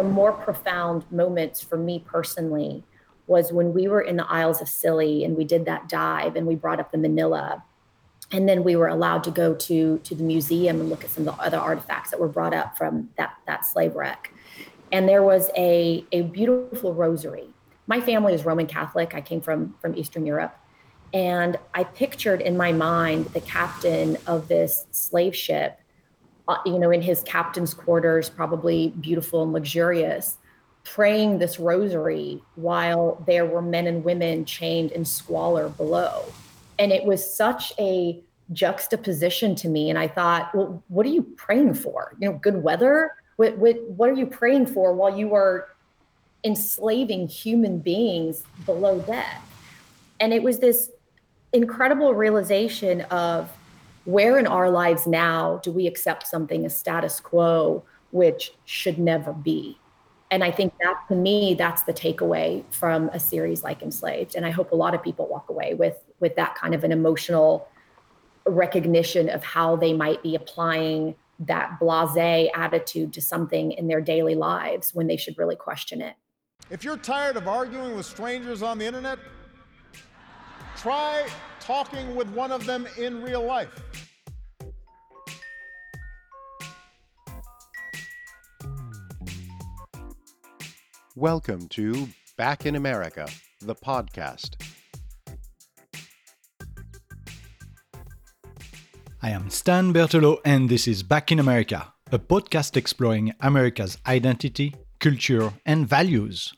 the more profound moments for me personally was when we were in the Isles of Scilly and we did that dive and we brought up the Manilla. And then we were allowed to go to, to the museum and look at some of the other artifacts that were brought up from that, that slave wreck. And there was a, a beautiful rosary. My family is Roman Catholic. I came from, from Eastern Europe. And I pictured in my mind the captain of this slave ship, Uh, you know, in his captain's quarters, probably beautiful and luxurious, praying this rosary while there were men and women chained in squalor below. And it was such a juxtaposition to me. And I thought, well, what are you praying for? You know, good weather? What, what, what are you praying for while you are enslaving human beings below deck? And it was this incredible realization of where in our lives now do we accept something as status quo, which should never be. And I think that to me, that's the takeaway from a series like Enslaved. And I hope a lot of people walk away with with that kind of an emotional recognition of how they might be applying that blase attitude to something in their daily lives when they should really question it. If you're tired of arguing with strangers on the internet, Try talking with one of them in real life. Welcome to Back in America, the podcast. I am Stan Bertolo, and this is Back in America, a podcast exploring America's identity, culture, and values.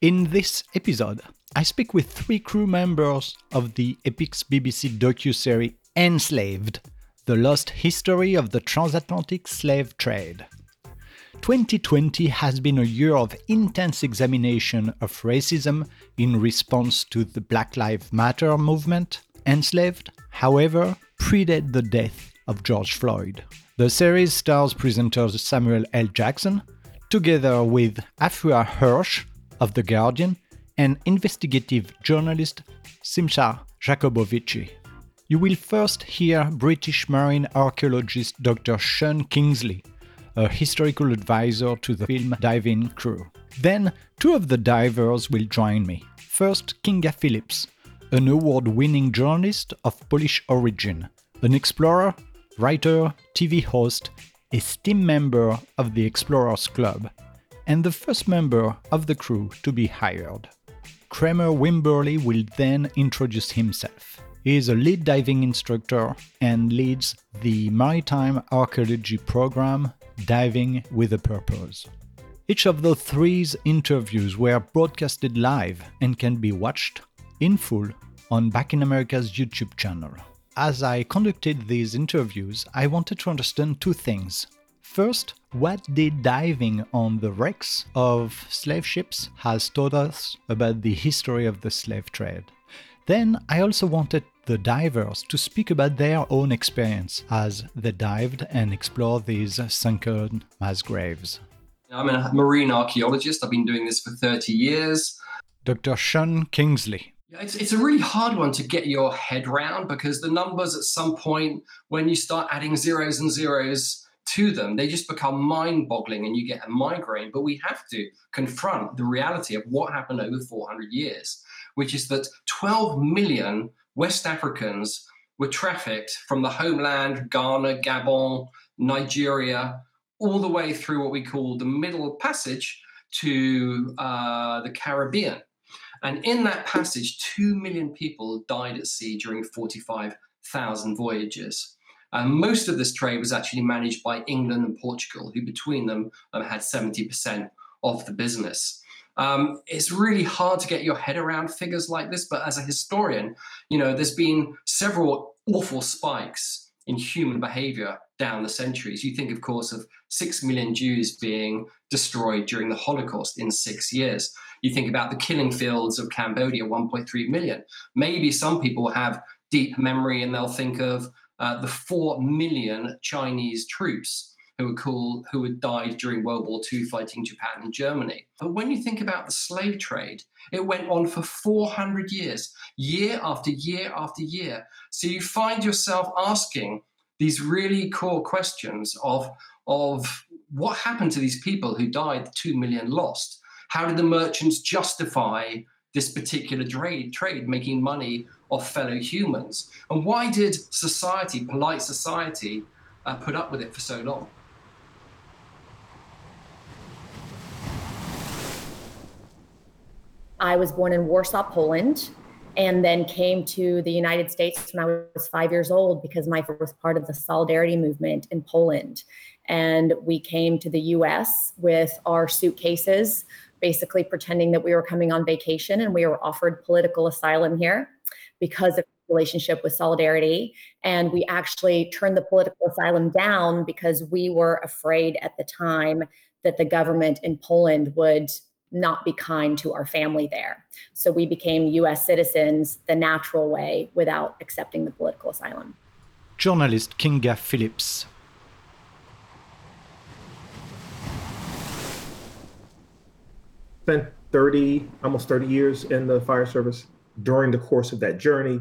In this episode, I speak with three crew members of the Epix BBC docu-series Enslaved, the lost history of the transatlantic slave trade. 2020 has been a year of intense examination of racism in response to the Black Lives Matter movement. Enslaved, however, predate the death of George Floyd. The series stars presenter Samuel L. Jackson, together with Afua Hirsch of The Guardian and investigative journalist Simcha Jacobovici. You will first hear British marine archaeologist Dr. Sean Kingsley, a historical advisor to the film diving crew. Then, two of the divers will join me. First, Kinga Philipps, an award winning journalist of Polish origin, an explorer, writer, TV host, esteemed member of the Explorers Club, and the first member of the crew to be hired. Kramer Wimberley will then introduce himself. He is a lead diving instructor and leads the Maritime Archaeology program Diving with a Purpose. Each of the three interviews were broadcasted live and can be watched in full on Back in America's YouTube channel. As I conducted these interviews, I wanted to understand two things. First, what did diving on the wrecks of slave ships has taught us about the history of the slave trade? Then I also wanted the divers to speak about their own experience as they dived and explored these sunken mass graves. I'm a marine archaeologist. I've been doing this for 30 years. Dr. Sean Kingsley. It's, it's a really hard one to get your head round because the numbers at some point, when you start adding zeros and zeros, to them, they just become mind boggling and you get a migraine. But we have to confront the reality of what happened over 400 years, which is that 12 million West Africans were trafficked from the homeland, Ghana, Gabon, Nigeria, all the way through what we call the Middle Passage to uh, the Caribbean. And in that passage, 2 million people died at sea during 45,000 voyages. Um, most of this trade was actually managed by England and Portugal, who between them um, had 70% of the business. Um, it's really hard to get your head around figures like this, but as a historian, you know, there's been several awful spikes in human behavior down the centuries. You think, of course, of six million Jews being destroyed during the Holocaust in six years. You think about the killing fields of Cambodia, 1.3 million. Maybe some people have deep memory and they'll think of uh, the four million Chinese troops who were who had died during World War II fighting Japan and Germany. But when you think about the slave trade, it went on for 400 years, year after year after year. So you find yourself asking these really core questions of, of what happened to these people who died, the 2 million lost? How did the merchants justify this particular trade, trade making money off fellow humans? And why did society, polite society, uh, put up with it for so long? I was born in Warsaw, Poland, and then came to the United States when I was five years old because my father was part of the Solidarity movement in Poland. And we came to the US with our suitcases, basically pretending that we were coming on vacation and we were offered political asylum here because of relationship with solidarity and we actually turned the political asylum down because we were afraid at the time that the government in Poland would not be kind to our family there. So we became US citizens the natural way without accepting the political asylum. Journalist Kinga Philipps. Spent 30, almost 30 years in the fire service. During the course of that journey,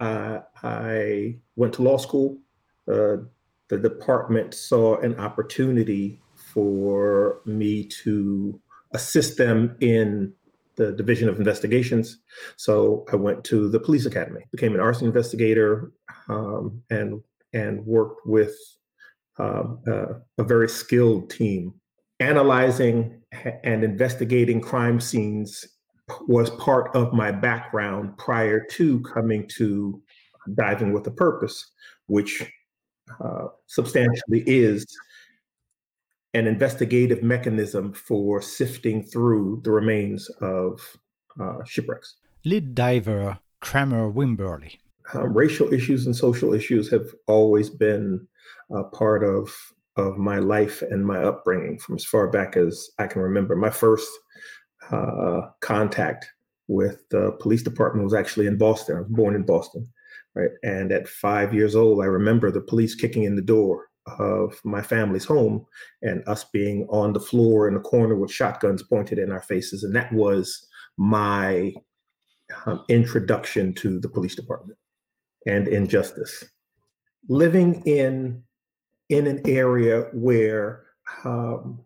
uh, I went to law school. Uh, the department saw an opportunity for me to assist them in the Division of Investigations. So I went to the police academy, became an arson investigator, um, and and worked with um, uh, a very skilled team. Analyzing and investigating crime scenes was part of my background prior to coming to diving with a purpose, which uh, substantially is an investigative mechanism for sifting through the remains of uh, shipwrecks. Lead diver Kramer Wimberley. Uh, racial issues and social issues have always been a part of of my life and my upbringing from as far back as I can remember. My first uh, contact with the police department was actually in Boston. I was born in Boston, right? And at five years old, I remember the police kicking in the door of my family's home and us being on the floor in the corner with shotguns pointed in our faces. And that was my um, introduction to the police department and injustice. Living in in an area where um,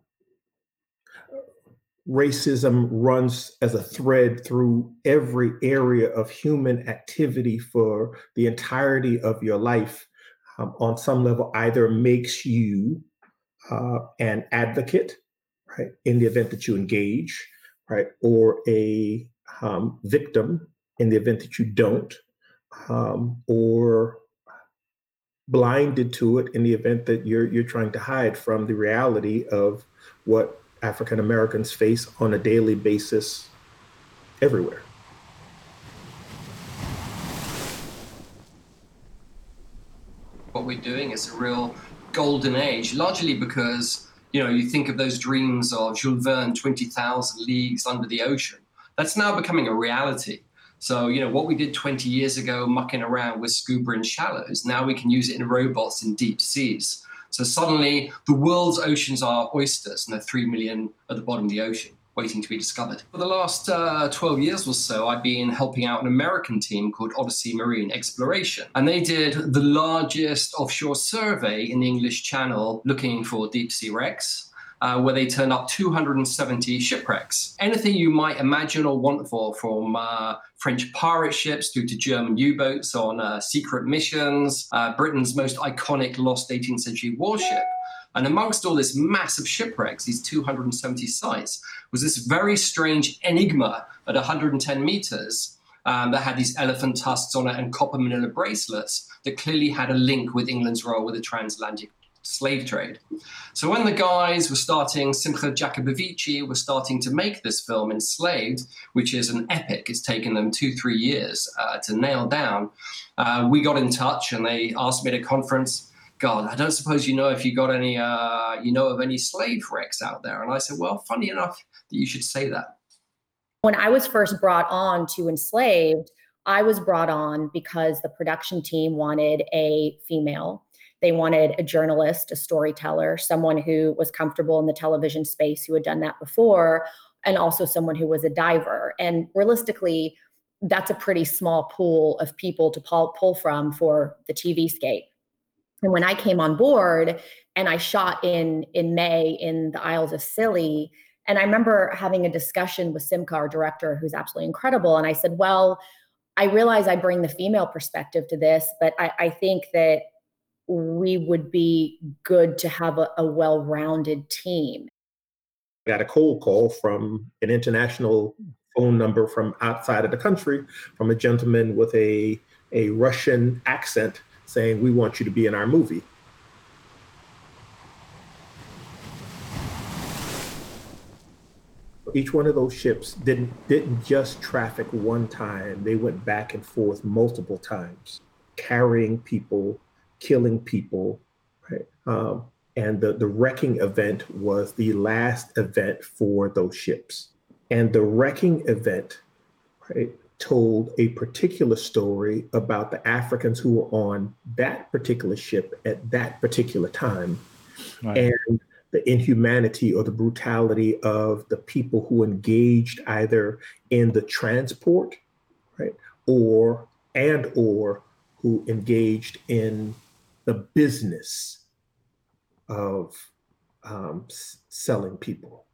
racism runs as a thread through every area of human activity for the entirety of your life um, on some level either makes you uh, an advocate, right, in the event that you engage, right, or a um, victim in the event that you don't, um, or blinded to it in the event that you're you're trying to hide from the reality of what African Americans face on a daily basis everywhere. what we're doing is a real golden age, largely because you know you think of those dreams of Jules Verne, twenty thousand leagues under the ocean. That's now becoming a reality. So you know what we did twenty years ago, mucking around with scuba in shallows. Now we can use it in robots in deep seas. So suddenly the world's oceans are oysters, and they're three million at the bottom of the ocean waiting to be discovered. For the last uh, 12 years or so, I've been helping out an American team called Odyssey Marine Exploration. And they did the largest offshore survey in the English Channel looking for deep sea wrecks. Uh, where they turned up 270 shipwrecks. Anything you might imagine or want for, from uh, French pirate ships through to German U boats on uh, secret missions, uh, Britain's most iconic lost 18th century warship. And amongst all this mass of shipwrecks, these 270 sites, was this very strange enigma at 110 meters um, that had these elephant tusks on it and copper manilla bracelets that clearly had a link with England's role with the transatlantic slave trade. So when the guys were starting, Simcha Jacobovici was starting to make this film, Enslaved, which is an epic. It's taken them two, three years uh, to nail down. Uh, we got in touch and they asked me at a conference, God, I don't suppose you know if you got any, uh, you know of any slave wrecks out there. And I said, well, funny enough that you should say that. When I was first brought on to Enslaved, I was brought on because the production team wanted a female. They wanted a journalist, a storyteller, someone who was comfortable in the television space, who had done that before, and also someone who was a diver. And realistically, that's a pretty small pool of people to pull, from for the TV scape. And when I came on board and I shot in in May in the Isles of Scilly, and I remember having a discussion with Simcha, our director, who's absolutely incredible. And I said, well, I realize I bring the female perspective to this, but I, I think that we would be good to have a, a well rounded team. I got a cold call from an international phone number from outside of the country from a gentleman with a, a Russian accent saying, We want you to be in our movie. Each one of those ships didn't didn't just traffic one time. They went back and forth multiple times, carrying people, killing people, right? Um, and the, the wrecking event was the last event for those ships. And the wrecking event right, told a particular story about the Africans who were on that particular ship at that particular time. Right. And the inhumanity or the brutality of the people who engaged either in the transport, right, or and or who engaged in the business of um, selling people.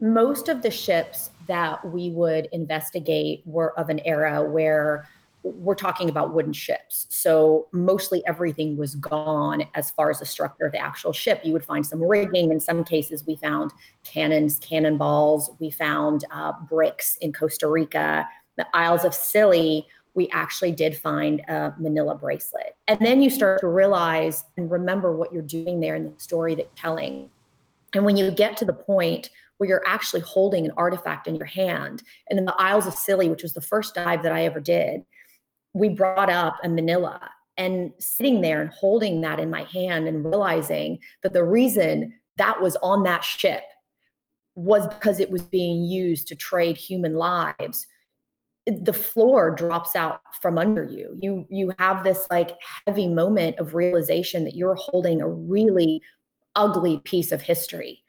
Most of the ships that we would investigate were of an era where we're talking about wooden ships. So mostly everything was gone as far as the structure of the actual ship. You would find some rigging. In some cases, we found cannons, cannonballs. We found uh, bricks in Costa Rica. The Isles of Scilly, we actually did find a manilla bracelet. And then you start to realize and remember what you're doing there in the story that you're telling. And when you get to the point where you're actually holding an artifact in your hand, and in the Isles of Scilly, which was the first dive that I ever did, we brought up a manilla and sitting there and holding that in my hand and realizing that the reason that was on that ship was because it was being used to trade human lives the floor drops out from under you. You you have this like heavy moment of realization that you're holding a really ugly piece of history.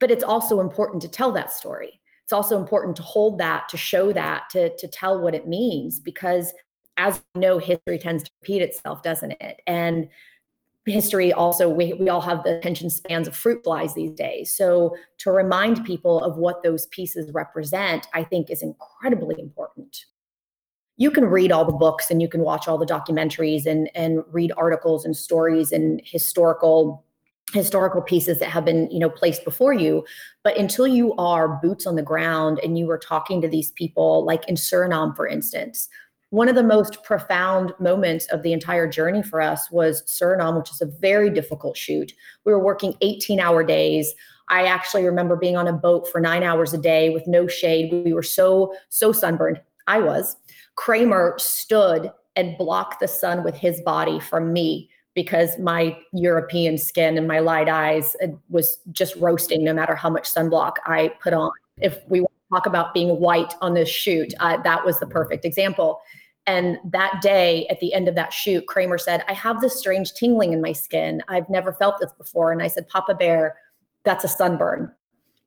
But it's also important to tell that story. It's also important to hold that to show that to to tell what it means because as you know history tends to repeat itself doesn't it? And history also we, we all have the attention spans of fruit flies these days. So to remind people of what those pieces represent i think is incredibly important. You can read all the books and you can watch all the documentaries and and read articles and stories and historical historical pieces that have been you know placed before you. But until you are boots on the ground and you are talking to these people like in suriname for instance one of the most profound moments of the entire journey for us was Suriname, which is a very difficult shoot. We were working 18 hour days. I actually remember being on a boat for nine hours a day with no shade. We were so, so sunburned. I was. Kramer stood and blocked the sun with his body from me because my European skin and my light eyes was just roasting no matter how much sunblock I put on. If we talk about being white on this shoot, uh, that was the perfect example. And that day at the end of that shoot, Kramer said, I have this strange tingling in my skin. I've never felt this before. And I said, Papa Bear, that's a sunburn.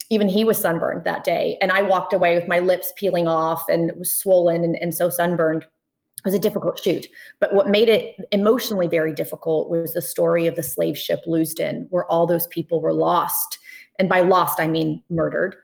Even he was sunburned that day. And I walked away with my lips peeling off and was swollen and, and so sunburned. It was a difficult shoot. But what made it emotionally very difficult was the story of the slave ship Leusden, where all those people were lost. And by lost, I mean murdered.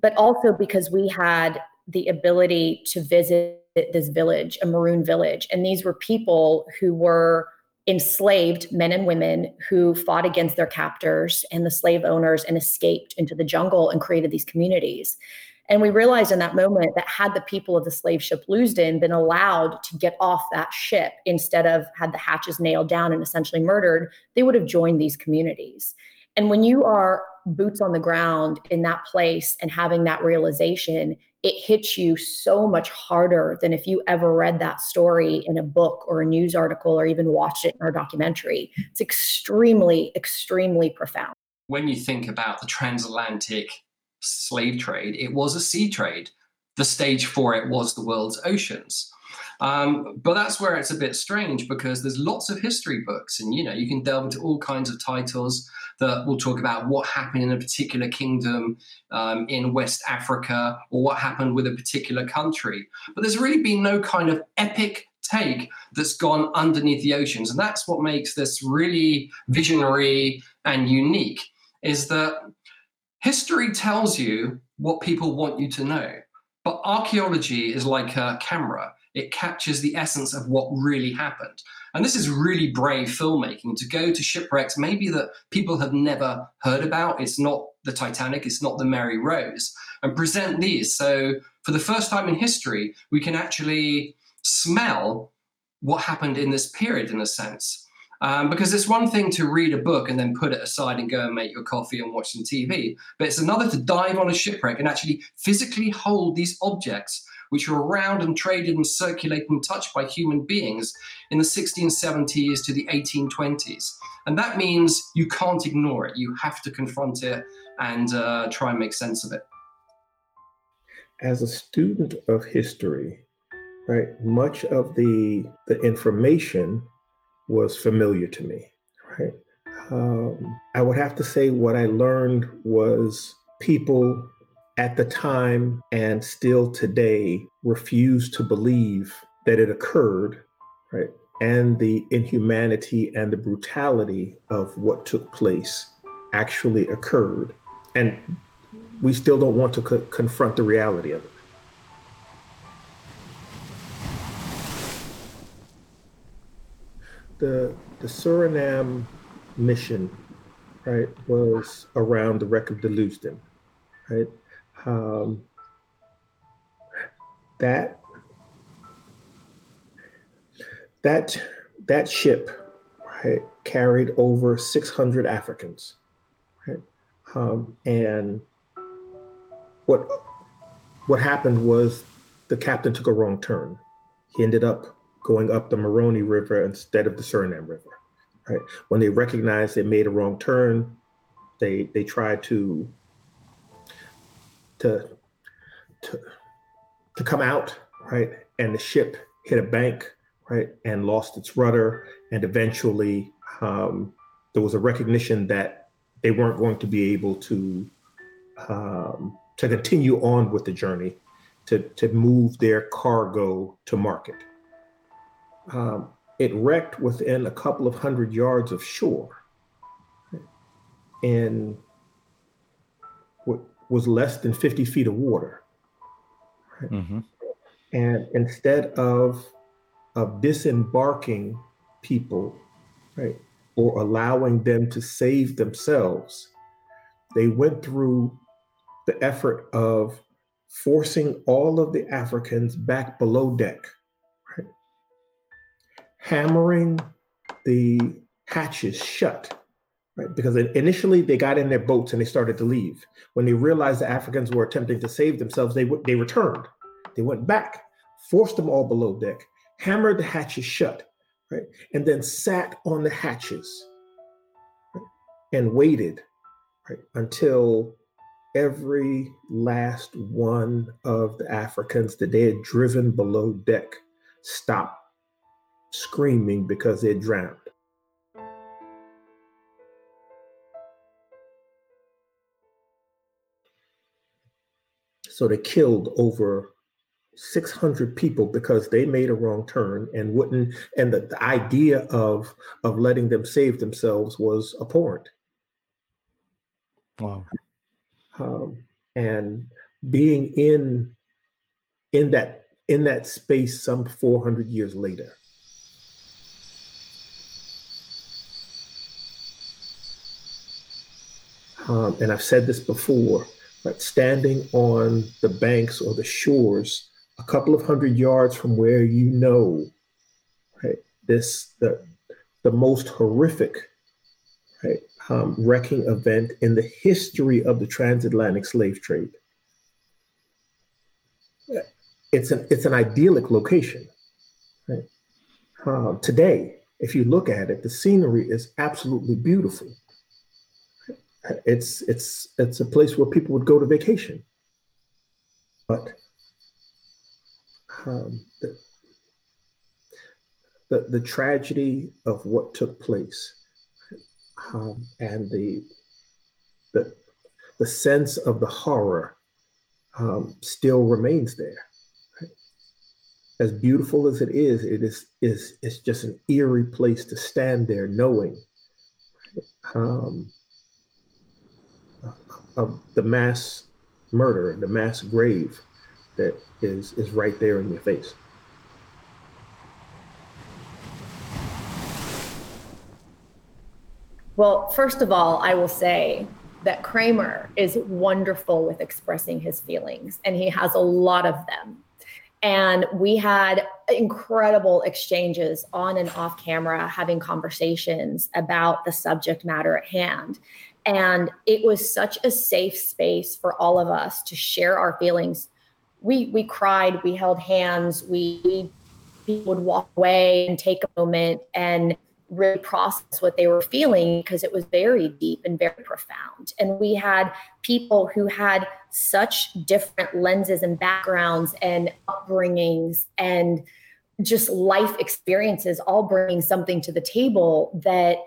But also because we had the ability to visit this village, a maroon village. And these were people who were enslaved men and women who fought against their captors and the slave owners and escaped into the jungle and created these communities. And we realized in that moment that had the people of the slave ship Leusden been allowed to get off that ship instead of had the hatches nailed down and essentially murdered, they would have joined these communities. And when you are boots on the ground in that place and having that realization, it hits you so much harder than if you ever read that story in a book or a news article or even watched it in our documentary. It's extremely, extremely profound. When you think about the transatlantic slave trade, it was a sea trade. The stage for it was the world's oceans. Um, but that's where it's a bit strange because there's lots of history books, and you know you can delve into all kinds of titles that will talk about what happened in a particular kingdom um, in West Africa or what happened with a particular country. But there's really been no kind of epic take that's gone underneath the oceans. And that's what makes this really visionary and unique is that history tells you what people want you to know. But archaeology is like a camera. It captures the essence of what really happened. And this is really brave filmmaking to go to shipwrecks, maybe that people have never heard about. It's not the Titanic, it's not the Mary Rose, and present these. So, for the first time in history, we can actually smell what happened in this period, in a sense. Um, because it's one thing to read a book and then put it aside and go and make your coffee and watch some TV, but it's another to dive on a shipwreck and actually physically hold these objects which were around and traded and circulated and touched by human beings in the 1670s to the 1820s. And that means you can't ignore it. You have to confront it and uh, try and make sense of it. As a student of history, right, much of the the information was familiar to me, right? Um, I would have to say what I learned was people at the time and still today refuse to believe that it occurred, right? And the inhumanity and the brutality of what took place actually occurred. And we still don't want to co- confront the reality of it. The, the Suriname mission, right, was around the wreck of the Leusden, right? Um, that that that ship right, carried over 600 Africans, right? Um, and what what happened was the captain took a wrong turn. He ended up going up the Maroni River instead of the Suriname River. Right? When they recognized they made a wrong turn, they they tried to to to to come out, right? And the ship hit a bank, right, and lost its rudder, and eventually um, there was a recognition that they weren't going to be able to um, to continue on with the journey, to to move their cargo to market. Um, it wrecked within a couple of hundred yards of shore, and was less than 50 feet of water. Right? Mm-hmm. And instead of of disembarking people, right, or allowing them to save themselves, they went through the effort of forcing all of the Africans back below deck, right? hammering the hatches shut, right? Because initially they got in their boats and they started to leave. When they realized the Africans were attempting to save themselves, they they returned. They went back, forced them all below deck, hammered the hatches shut, right? And then sat on the hatches right? and waited right, until every last one of the Africans that they had driven below deck stopped screaming because they drowned. So they killed over 600 people because they made a wrong turn and wouldn't and the, the idea of of letting them save themselves was abhorrent. Wow. Um, and being in in that in that space some 400 years later. Um, and i've said this before but standing on the banks or the shores a couple of hundred yards from where you know right this the the most horrific right um, wrecking event in the history of the transatlantic slave trade. It's an it's an idyllic location right? Um, today if you look at it the scenery is absolutely beautiful it's it's it's a place where people would go to vacation but um, the, the, the tragedy of what took place um, and the, the, the sense of the horror um, still remains there. Right? As beautiful as it is, it is, is, it's just an eerie place to stand there knowing um, of the mass murder, the mass grave that is, is right there in your face. Well, first of all, I will say that Kramer is wonderful with expressing his feelings, and he has a lot of them. And we had incredible exchanges on and off camera, having conversations about the subject matter at hand. And it was such a safe space for all of us to share our feelings. We we cried, we held hands, we, we would walk away and take a moment and really process what they were feeling because it was very deep and very profound. And we had people who had such different lenses and backgrounds and upbringings and just life experiences, all bringing something to the table that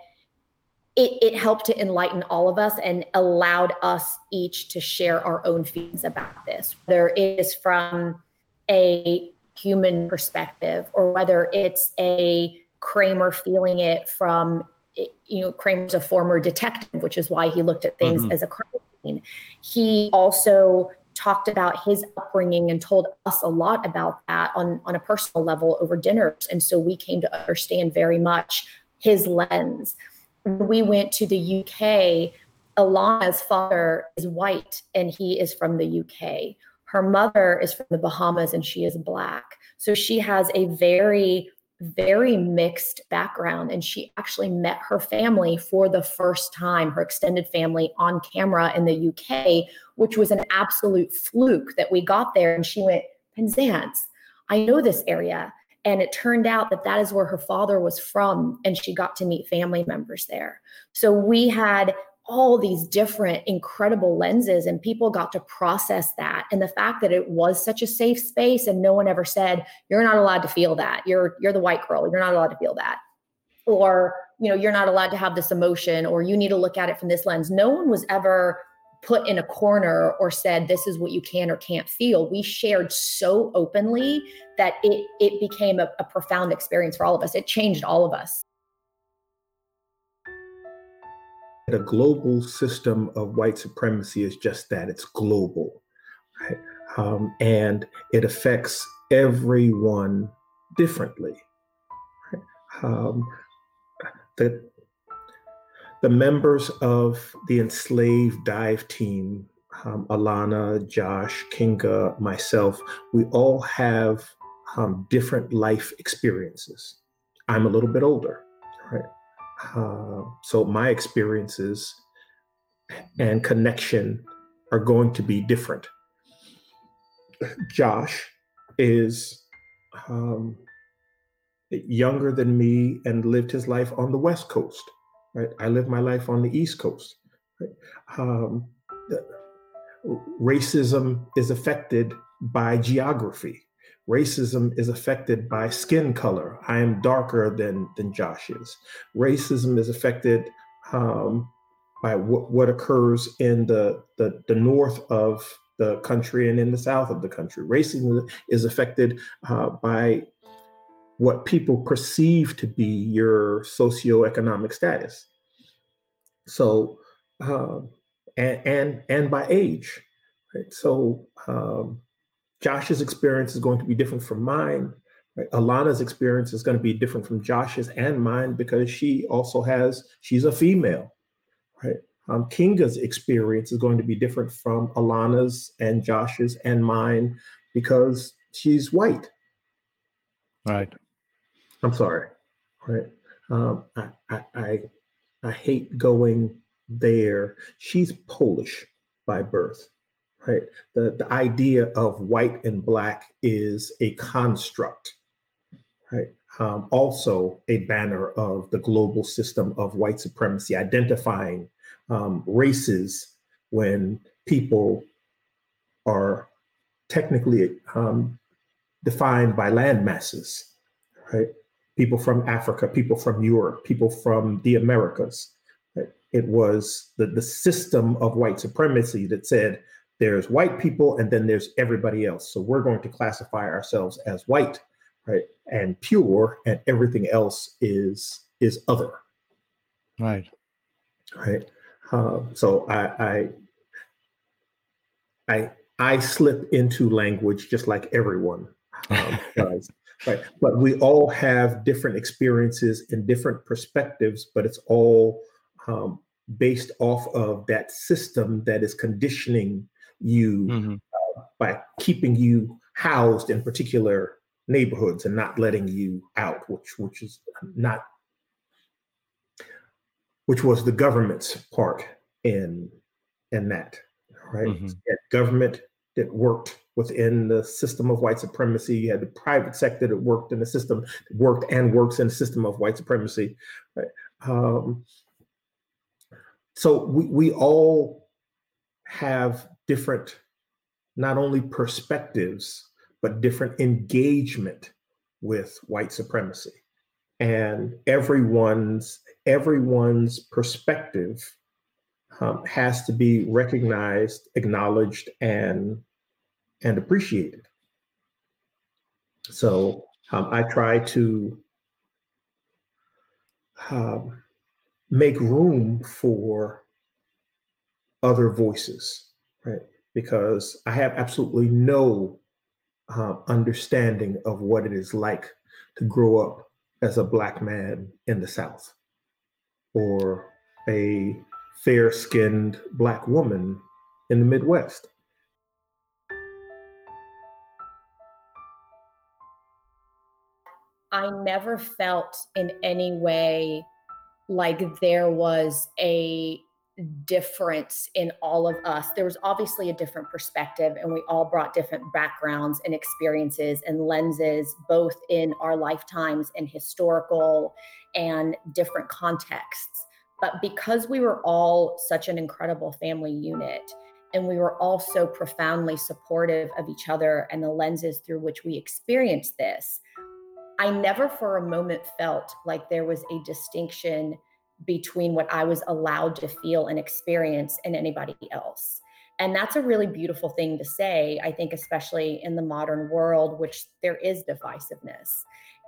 it, it helped to enlighten all of us and allowed us each to share our own feelings about this, whether it is from a human perspective or whether it's a Kramer feeling it from, you know, Kramer's a former detective, which is why he looked at things mm-hmm. as a crime scene. He also talked about his upbringing and told us a lot about that on, on a personal level over dinners. And so we came to understand very much his lens. We went to the UK, Alana's father is white and he is from the UK. Her mother is from the Bahamas and she is black. So she has a very very mixed background and she actually met her family for the first time her extended family on camera in the UK which was an absolute fluke that we got there and she went Penzance I know this area and it turned out that that is where her father was from and she got to meet family members there. So we had all these different incredible lenses and people got to process that. And the fact that it was such a safe space and no one ever said you're not allowed to feel that. You're you're the white girl. You're not allowed to feel that. Or you know you're not allowed to have this emotion or you need to look at it from this lens. No one was ever put in a corner or said this is what you can or can't feel we shared so openly that it it became a, a profound experience for all of us it changed all of us the global system of white supremacy is just that it's global right? um, and it affects everyone differently right? um, the, the members of the enslaved dive team um, alana josh kinga myself we all have um, different life experiences i'm a little bit older right uh, so my experiences and connection are going to be different. Josh is um, younger than me and lived his life on the West Coast. Right, I live my life on the East Coast. Right? Um, racism is affected by geography racism is affected by skin color. I am darker than than Josh is. Racism is affected um, by what, what occurs in the, the the north of the country and in the south of the country. Racism is affected uh, by what people perceive to be your socioeconomic status. So, uh, and and and by age. Right? So, um, Josh's experience is going to be different from mine. Right? Alana's experience is going to be different from Josh's and mine because she also has, she's a female, right? Um, Kinga's experience is going to be different from Alana's and Josh's and mine because she's white. Right. I'm sorry. Right. Um, I, I, I, I hate going there. She's Polish by birth right? The, the idea of white and black is a construct, right? Um, also a banner of the global system of white supremacy, identifying um, races when people are technically um, defined by land masses, right? People from Africa, people from Europe, people from the Americas. It was the, the system of white supremacy that said there's white people and then there's everybody else. So we're going to classify ourselves as white, right, and pure, and everything else is is other. Right. Right. Uh, so I, I I I slip into language just like everyone um, does. Right. But we all have different experiences and different perspectives, but it's all um, based off of that system that is conditioning you mm-hmm. uh, by keeping you housed in particular neighborhoods and not letting you out, which which is not which was the government's part in in that, right? Mm-hmm. government that worked within the system of white supremacy. You had the private sector that worked in the system, worked and works in the system of white supremacy. Right? Um, so we, we all have different, not only perspectives, but different engagement with white supremacy. And everyone's everyone's perspective um, has to be recognized, acknowledged, and and appreciated. So um, I try to um, make room for other voices, right? Because I have absolutely no uh, understanding of what it is like to grow up as a Black man in the South or a fair skinned Black woman in the Midwest. I never felt in any way like there was a difference in all of us. There was obviously a different perspective, and we all brought different backgrounds and experiences and lenses, both in our lifetimes and historical and different contexts. But because we were all such an incredible family unit, and we were all so profoundly supportive of each other and the lenses through which we experienced this, I never for a moment felt like there was a distinction between what I was allowed to feel and experience and anybody else. And that's a really beautiful thing to say, I think, especially in the modern world, which there is divisiveness.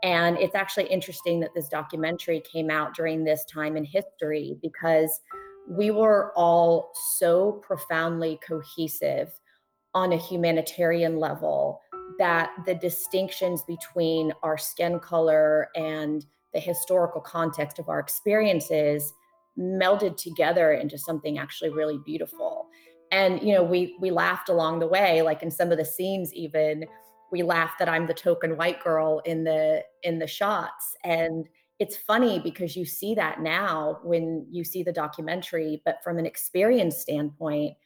And it's actually interesting that this documentary came out during this time in history because we were all so profoundly cohesive on a humanitarian level that the distinctions between our skin color and the historical context of our experiences melded together into something actually really beautiful. And you know we we laughed along the way like in some of the scenes even we laughed that i'm the token white girl in the in the shots. And it's funny because you see that now when you see the documentary but from an experience standpoint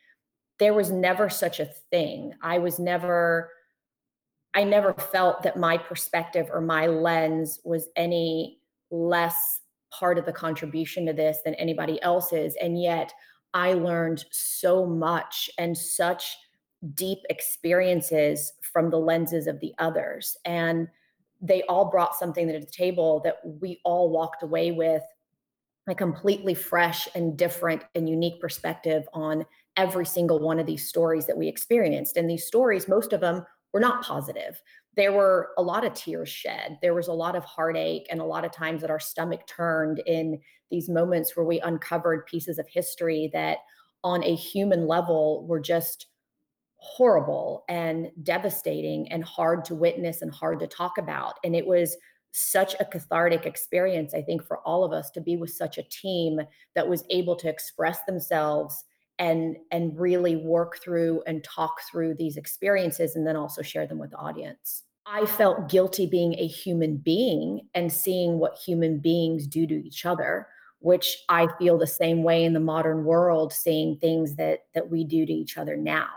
there was never such a thing. I was never I never felt that my perspective or my lens was any less part of the contribution to this than anybody else's. And yet I learned so much and such deep experiences from the lenses of the others. And they all brought something to the table that we all walked away with a completely fresh and different and unique perspective on every single one of these stories that we experienced. And these stories, most of them were not positive. There were a lot of tears shed. There was a lot of heartache and a lot of times that our stomach turned in these moments where we uncovered pieces of history that on a human level were just horrible and devastating and hard to witness and hard to talk about. And it was such a cathartic experience, I think, for all of us to be with such a team that was able to express themselves and and really work through and talk through these experiences and then also share them with the audience. I felt guilty being a human being and seeing what human beings do to each other which i feel the same way in the modern world seeing things that that we do to each other now.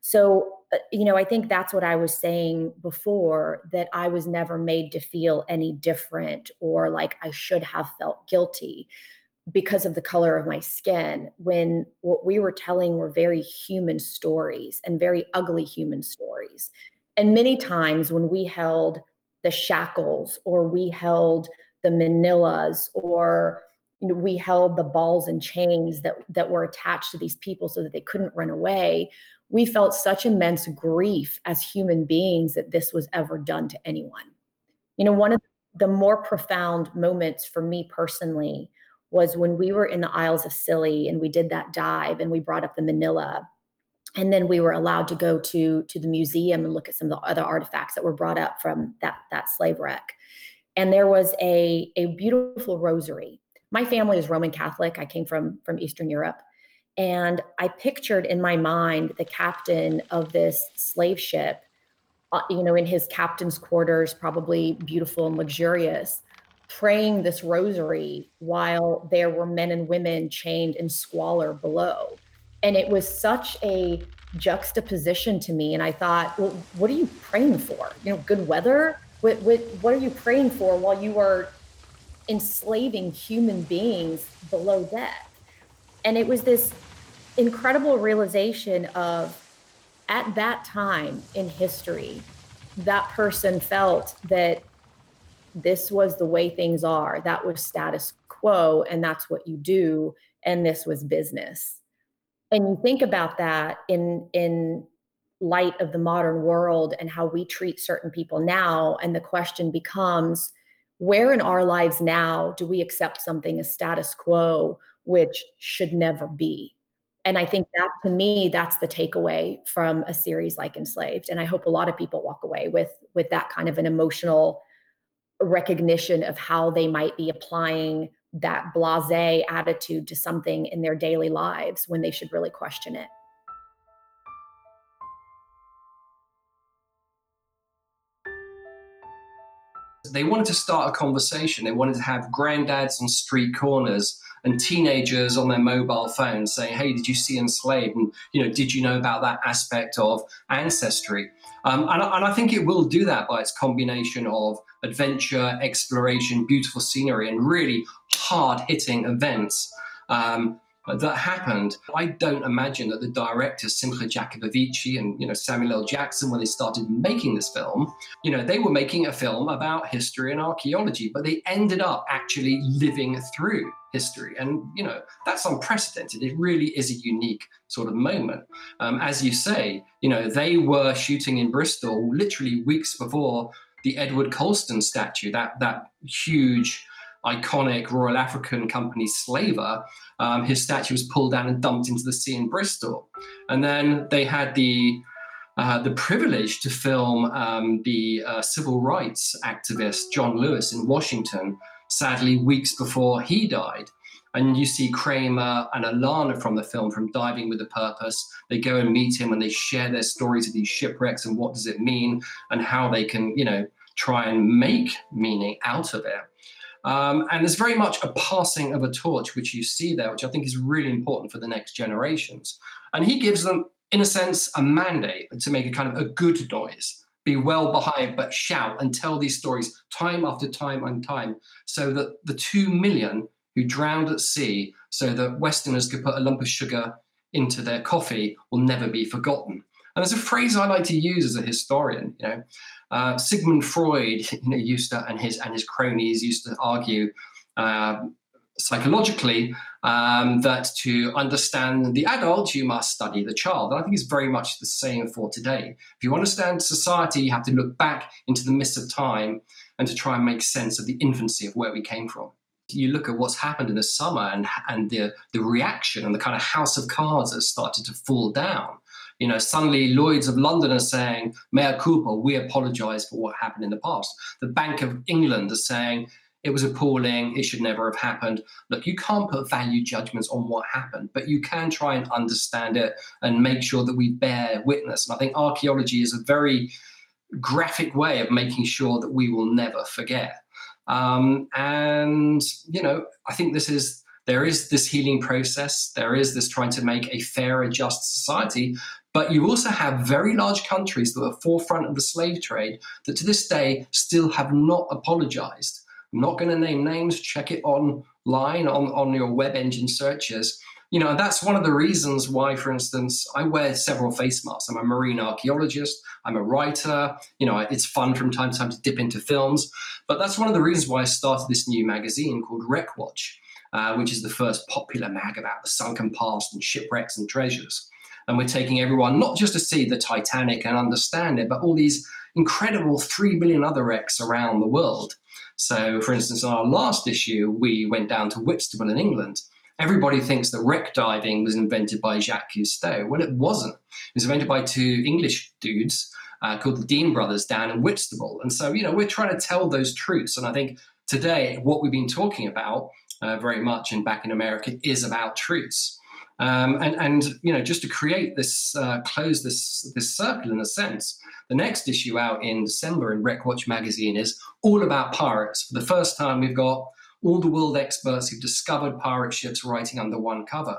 So uh, you know i think that's what i was saying before that i was never made to feel any different or like i should have felt guilty because of the color of my skin when what we were telling were very human stories and very ugly human stories. And many times when we held the shackles or we held the manillas or you know, we held the balls and chains that that were attached to these people so that they couldn't run away. We felt such immense grief as human beings that this was ever done to anyone. You know, one of the more profound moments for me personally was when we were in the Isles of Scilly and we did that dive and we brought up the Manilla and then we were allowed to go to to the museum and look at some of the other artifacts that were brought up from that that slave wreck. And there was a a beautiful rosary. My family is roman catholic. I came from from eastern europe. And i pictured in my mind the captain of this slave ship uh, you know in his captain's quarters probably beautiful and luxurious praying this rosary while there were men and women chained in squalor below. And it was such a juxtaposition to me. And i thought well what are you praying for? You know good weather? What, what, what are you praying for while you are enslaving human beings below deck and it was this incredible realization of at that time in history that person felt that this was the way things are. That was status quo and that's what you do and this was business. And you think about that in in light of the modern world and how we treat certain people now and the question becomes where in our lives now do we accept something as status quo which should never be? And i think that to me that's the takeaway from a series like enslaved. And i hope a lot of people walk away with with that kind of an emotional recognition of how they might be applying that blase attitude to something in their daily lives when they should really question it. They wanted to start a conversation. They wanted to have granddads on street corners and teenagers on their mobile phones saying, "Hey, did you see enslaved?" And you know, did you know about that aspect of ancestry? Um, and, and I think it will do that by its combination of adventure, exploration, beautiful scenery, and really hard hitting events. Um, that happened. I don't imagine that the directors, Simcha Jacobovici and you know Samuel L. Jackson, when they started making this film, you know they were making a film about history and archaeology, but they ended up actually living through history, and you know that's unprecedented. It really is a unique sort of moment. Um, as you say, you know they were shooting in Bristol literally weeks before the Edward Colston statue, that that huge, iconic Royal African Company slaver. Um, his statue was pulled down and dumped into the sea in Bristol, and then they had the uh, the privilege to film um, the uh, civil rights activist John Lewis in Washington. Sadly, weeks before he died, and you see Kramer and Alana from the film from Diving with a Purpose. They go and meet him and they share their stories of these shipwrecks and what does it mean and how they can, you know, try and make meaning out of it. Um, and there's very much a passing of a torch, which you see there, which I think is really important for the next generations. And he gives them, in a sense, a mandate to make a kind of a good noise, be well behaved, but shout and tell these stories time after time and time, so that the two million who drowned at sea, so that Westerners could put a lump of sugar into their coffee, will never be forgotten. And there's a phrase I like to use as a historian, you know, uh, Sigmund Freud, you know, used to, and his and his cronies used to argue uh, psychologically um, that to understand the adult, you must study the child. And I think it's very much the same for today. If you understand society, you have to look back into the mist of time and to try and make sense of the infancy of where we came from. You look at what's happened in the summer and and the the reaction and the kind of house of cards that started to fall down you know, suddenly Lloyd's of London are saying, mea culpa, we apologize for what happened in the past. The Bank of England is saying, it was appalling, it should never have happened. Look, you can't put value judgments on what happened, but you can try and understand it and make sure that we bear witness. And I think archaeology is a very graphic way of making sure that we will never forget. Um, and, you know, I think this is there is this healing process. There is this trying to make a fairer, just society. But you also have very large countries that are forefront of the slave trade that to this day still have not apologized. I'm not going to name names, check it online on, on your web engine searches. You know, that's one of the reasons why, for instance, I wear several face masks. I'm a marine archaeologist, I'm a writer, you know, it's fun from time to time to dip into films. But that's one of the reasons why I started this new magazine called Wreck Watch uh, which is the first popular mag about the sunken past and shipwrecks and treasures. And we're taking everyone not just to see the Titanic and understand it, but all these incredible 3 billion other wrecks around the world. So, for instance, in our last issue, we went down to Whitstable in England. Everybody thinks that wreck diving was invented by Jacques Cousteau. Well, it wasn't. It was invented by two English dudes uh, called the Deane brothers down in Whitstable. And so, you know, we're trying to tell those truths. And I think today, what we've been talking about uh, very much in Back in America is about truths. Um, and, and, you know, just to create this, uh, close this, this circle in a sense, the next issue out in December in Wreckwatch magazine is all about pirates. For the first time, we've got all the world experts who've discovered pirate ships writing under one cover.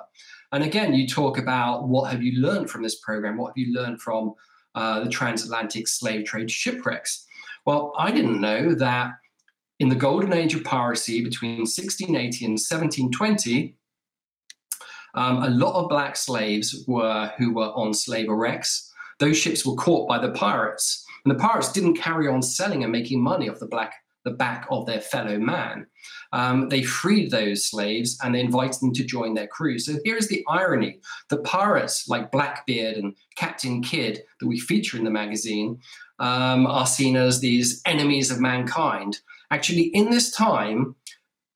And again, you talk about what have you learned from this program? What have you learned from uh, the transatlantic slave trade shipwrecks? Well, I didn't know that in the golden age of piracy between 1680 and 1720, um, a lot of black slaves were who were on slave wrecks. Those ships were caught by the pirates, and the pirates didn't carry on selling and making money off the black the back of their fellow man. Um, they freed those slaves and they invited them to join their crew. So here's the irony: the pirates like Blackbeard and Captain Kidd that we feature in the magazine um, are seen as these enemies of mankind. Actually, in this time,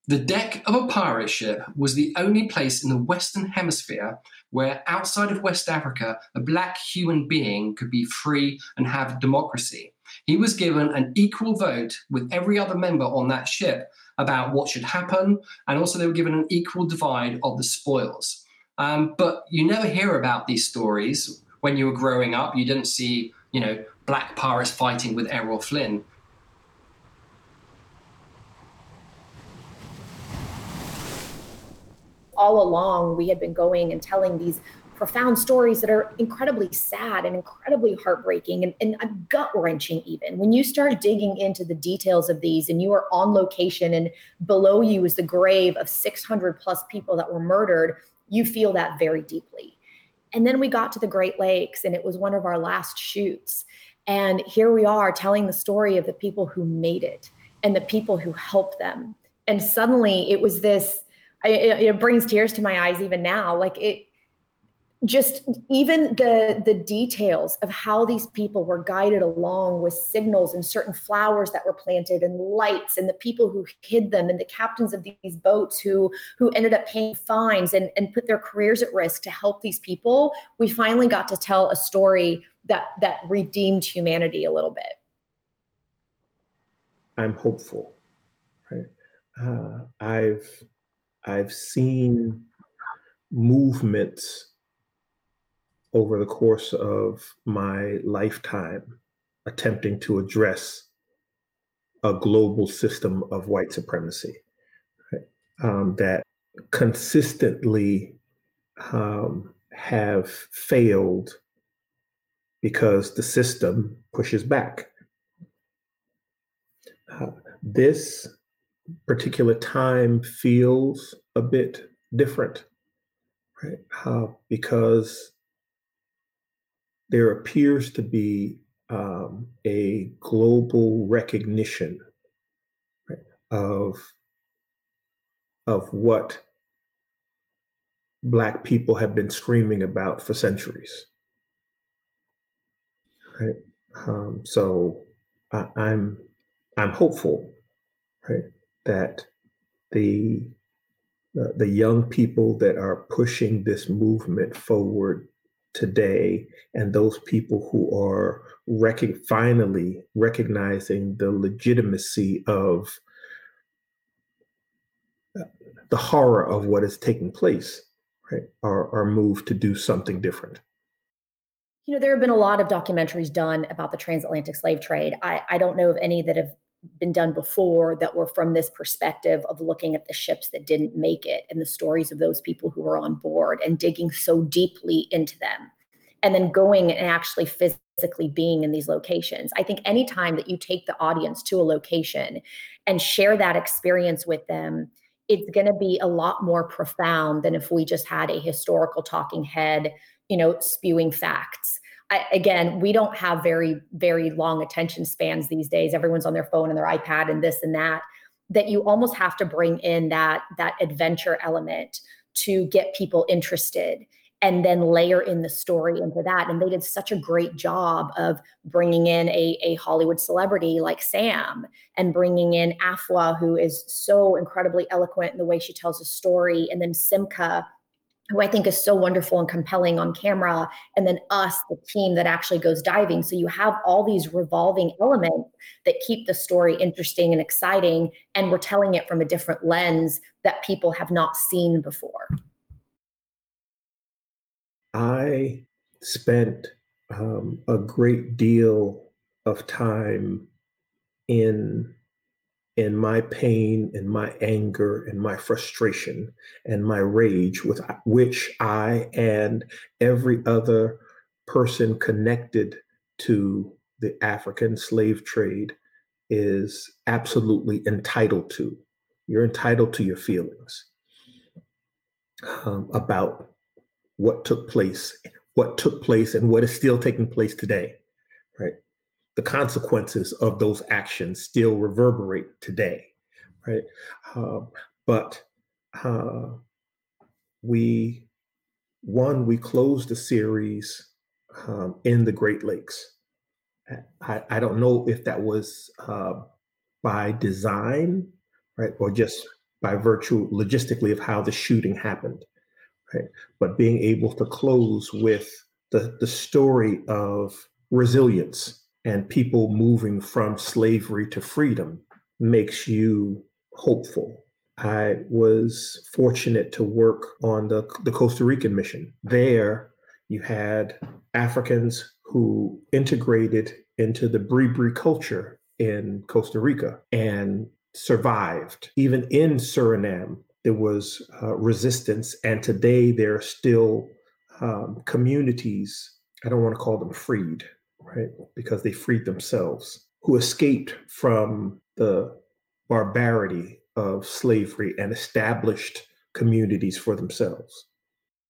the deck of a pirate ship was the only place in the Western Hemisphere where, outside of West Africa, a black human being could be free and have democracy. He was given an equal vote with every other member on that ship about what should happen, and also they were given an equal divide of the spoils. Um, but you never hear about these stories when you were growing up. You didn't see, you know, black pirates fighting with Errol Flynn. All along we had been going and telling these profound stories that are incredibly sad and incredibly heartbreaking and, and gut wrenching, even. When you start digging into the details of these and you are on location and below you is the grave of 600 plus people that were murdered, you feel that very deeply. And then we got to the Great Lakes and it was one of our last shoots. And here we are telling the story of the people who made it and the people who helped them. And suddenly it was this it, it brings tears to my eyes even now. Like it, just even the the details of how these people were guided along with signals and certain flowers that were planted and lights and the people who hid them and the captains of these boats who who ended up paying fines and, and put their careers at risk to help these people we finally got to tell a story that that redeemed humanity a little bit i'm hopeful right uh, i've I've seen movements over the course of my lifetime attempting to address a global system of white supremacy right? um, that consistently um, have failed because the system pushes back. Uh, this particular time feels a bit different, right? Uh, because there appears to be um, a global recognition right, of of what black people have been screaming about for centuries. Right. Um, so I, I'm I'm hopeful, right, that the uh, the young people that are pushing this movement forward today and those people who are rec- finally recognizing the legitimacy of uh, the horror of what is taking place right are, are moved to do something different. You know there have been a lot of documentaries done about the transatlantic slave trade. I, I don't know of any that have been done before that were from this perspective of looking at the ships that didn't make it and the stories of those people who were on board and digging so deeply into them and then going and actually physically being in these locations. I think anytime that you take the audience to a location and share that experience with them, it's going to be a lot more profound than if we just had a historical talking head, you know, spewing facts. Again, we don't have very, very long attention spans these days. Everyone's on their phone and their iPad and this and that. that you almost have to bring in that that adventure element to get people interested and then layer in the story into that. And they did such a great job of bringing in a, a Hollywood celebrity like Sam and bringing in Afua, who is so incredibly eloquent in the way she tells a story, and then Simcha, who I think is so wonderful and compelling on camera, and then us, the team that actually goes diving. So you have all these revolving elements that keep the story interesting and exciting, and we're telling it from a different lens that people have not seen before. I spent um, a great deal of time in in my pain and my anger and my frustration and my rage with which I and every other person connected to the African slave trade is absolutely entitled to. You're entitled to your feelings um, about what took place, what took place, and what is still taking place today? The consequences of those actions still reverberate today, right? Uh, but uh, we, one, we closed the series um, in the Great Lakes. I, I, don't know if that was uh, by design, right, or just by virtue logistically of how the shooting happened right? But being able to close with the, the story of resilience and people moving from slavery to freedom makes you hopeful. I was fortunate to work on the, the Costa Rican mission. There, you had Africans who integrated into the Bribri culture in Costa Rica and survived. Even in Suriname, there was uh, resistance, and today there are still um, communities. I don't want to call them freed, right? Because they freed themselves, who escaped from the barbarity of slavery and established communities for themselves.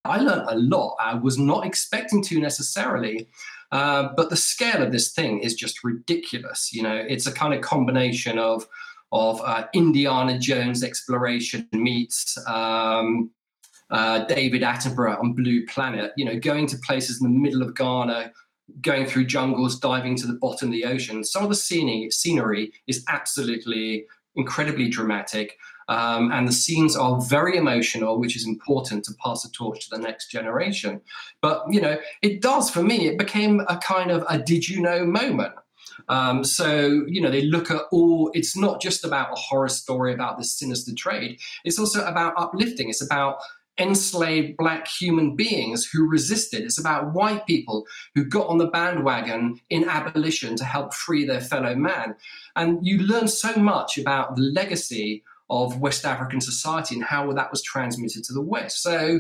I learned a lot. I was not expecting to necessarily, uh, but the scale of this thing is just ridiculous. You know, it's a kind of combination of of uh, Indiana Jones exploration meets um, uh, David Attenborough on Blue Planet. You know, going to places in the middle of Ghana, going through jungles, diving to the bottom of the ocean. Some of the scenery, scenery is absolutely incredibly dramatic. Um, and the scenes are very emotional, which is important to pass the torch to the next generation. But you know, it does for me. It became a kind of a did you know moment. Um, so, you know, they look at all, it's not just about a horror story about this sinister trade, it's also about uplifting. It's about enslaved black human beings who resisted. It's about white people who got on the bandwagon in abolition to help free their fellow man. And you learn so much about the legacy of West African society and how that was transmitted to the West. So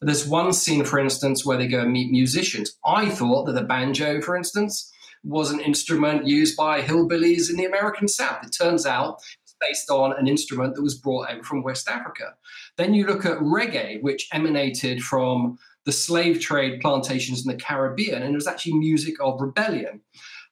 there's one scene, for instance, where they go and meet musicians. I thought that the banjo, for instance, was an instrument used by hillbillies in the American South. It turns out based on an instrument that was brought over from West Africa. Then you look at reggae, which emanated from the slave trade plantations in the Caribbean, and it was actually music of rebellion.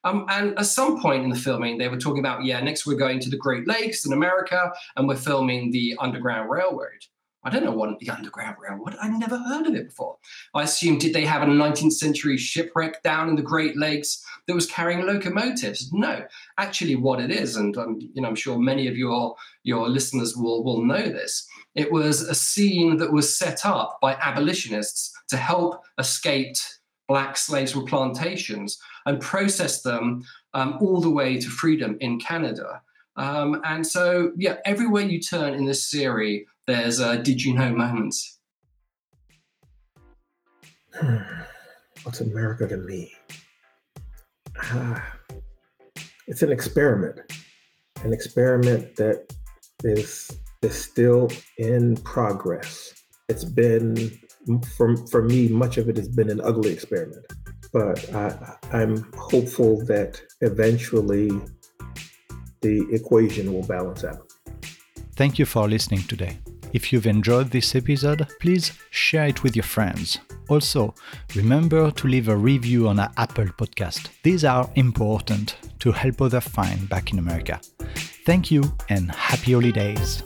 Um, and at some point in the filming, they were talking about, yeah, next we're going to the Great Lakes in America, and we're filming the Underground Railroad. I don't know what the Underground Railroad. I never heard of it before. I assumed did they have a 19th century shipwreck down in the Great Lakes that was carrying locomotives? No, actually, what it is, and um, you know, I'm sure many of your your listeners will will know this. It was a scene that was set up by abolitionists to help escaped black slaves from plantations and process them um, all the way to freedom in Canada. Um, and so, yeah, everywhere you turn in this series there's a did you know moment. What's America to me? Ah, it's an experiment, an experiment that is is still in progress. It's been for for me, much of it has been an ugly experiment, but I, I'm hopeful that eventually the equation will balance out. Thank you for listening today. If you've enjoyed this episode, please share it with your friends. Also, remember to leave a review on our Apple podcast. These are important to help others find Back in America. Thank you and happy holidays.